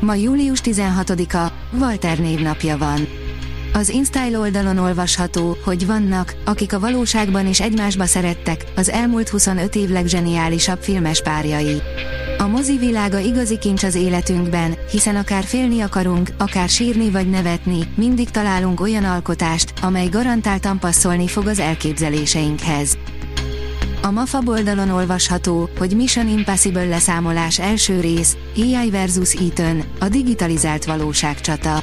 Ma július 16-a, Walter névnapja van. Az InStyle oldalon olvasható, hogy vannak, akik a valóságban is egymásba szerettek, az elmúlt 25 év legzseniálisabb filmes párjai. A mozi világa igazi kincs az életünkben, hiszen akár félni akarunk, akár sírni vagy nevetni, mindig találunk olyan alkotást, amely garantáltan passzolni fog az elképzeléseinkhez. A MAFA oldalon olvasható, hogy Mission Impossible leszámolás első rész, AI vs. Ethan, a digitalizált valóságcsata.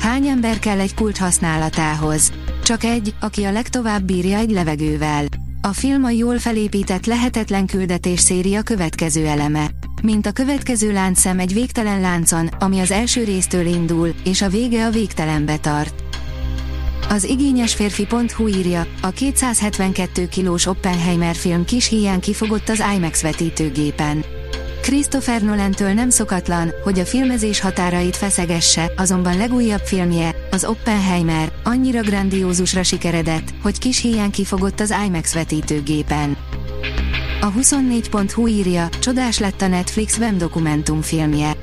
Hány ember kell egy kult használatához? Csak egy, aki a legtovább bírja egy levegővel. A film a jól felépített lehetetlen küldetés széria következő eleme. Mint a következő láncszem egy végtelen láncon, ami az első résztől indul, és a vége a végtelenbe tart. Az igényes férfi.hu írja, a 272 kilós Oppenheimer film kis hiány kifogott az IMAX vetítőgépen. Christopher Nolantől nem szokatlan, hogy a filmezés határait feszegesse, azonban legújabb filmje, az Oppenheimer, annyira grandiózusra sikeredett, hogy kis hiány kifogott az IMAX vetítőgépen. A 24.hu írja, csodás lett a Netflix web dokumentumfilmje.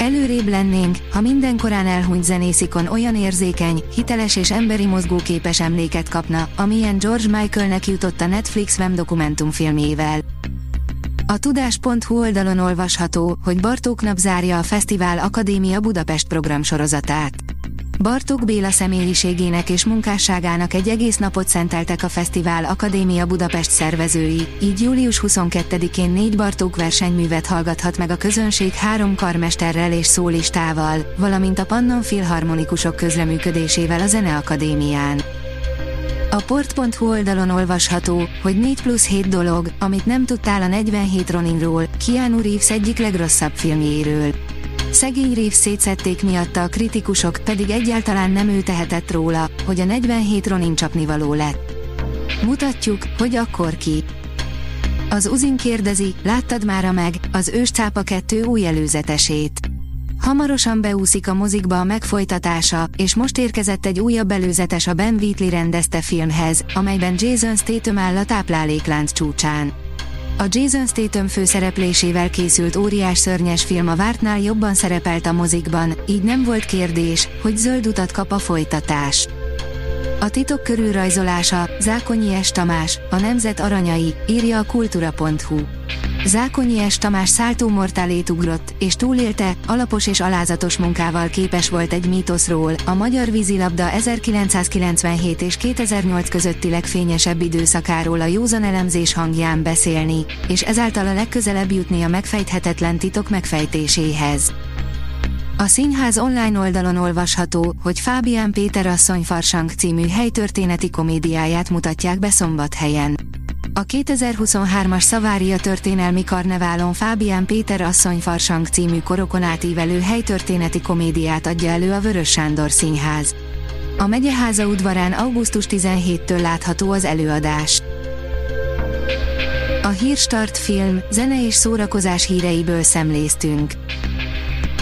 Előrébb lennénk, ha mindenkorán elhunyt zenészikon olyan érzékeny, hiteles és emberi mozgóképes emléket kapna, amilyen George Michaelnek jutott a Netflix web dokumentumfilmével. A tudás.hu oldalon olvasható, hogy Bartók zárja a Fesztivál Akadémia Budapest programsorozatát. Bartók Béla személyiségének és munkásságának egy egész napot szenteltek a Fesztivál Akadémia Budapest szervezői, így július 22-én négy Bartók versenyművet hallgathat meg a közönség három karmesterrel és szólistával, valamint a Pannon Filharmonikusok közreműködésével a Zeneakadémián. A port.hu oldalon olvasható, hogy 4 plusz 7 dolog, amit nem tudtál a 47 Roninról, Keanu Reeves egyik legrosszabb filmjéről. Szegény Reeves szétszették miatta a kritikusok, pedig egyáltalán nem ő tehetett róla, hogy a 47 Ronin csapnivaló lett. Mutatjuk, hogy akkor ki. Az Uzin kérdezi, láttad már meg, az Őscápa 2 új előzetesét. Hamarosan beúszik a mozikba a megfolytatása, és most érkezett egy újabb előzetes a Ben Wheatley rendezte filmhez, amelyben Jason Statham áll a tápláléklánc csúcsán. A Jason Statham főszereplésével készült óriás szörnyes film a vártnál jobban szerepelt a mozikban, így nem volt kérdés, hogy zöld utat kap a folytatás. A titok körülrajzolása, Zákonyi S. Tamás, a Nemzet aranyai, írja a kultura.hu. Zákonyi S. Tamás szálltó mortálét ugrott, és túlélte, alapos és alázatos munkával képes volt egy mítoszról, a magyar vízilabda 1997 és 2008 közötti legfényesebb időszakáról a józan elemzés hangján beszélni, és ezáltal a legközelebb jutni a megfejthetetlen titok megfejtéséhez. A színház online oldalon olvasható, hogy Fábián Péter asszony Farsang című helytörténeti komédiáját mutatják be szombathelyen. A 2023-as Szavária történelmi karneválon Fábián Péter asszony Farsang című korokon átívelő helytörténeti komédiát adja elő a Vörös Sándor Színház. A megyeháza udvarán augusztus 17-től látható az előadás. A Hírstart film, zene és szórakozás híreiből szemléztünk.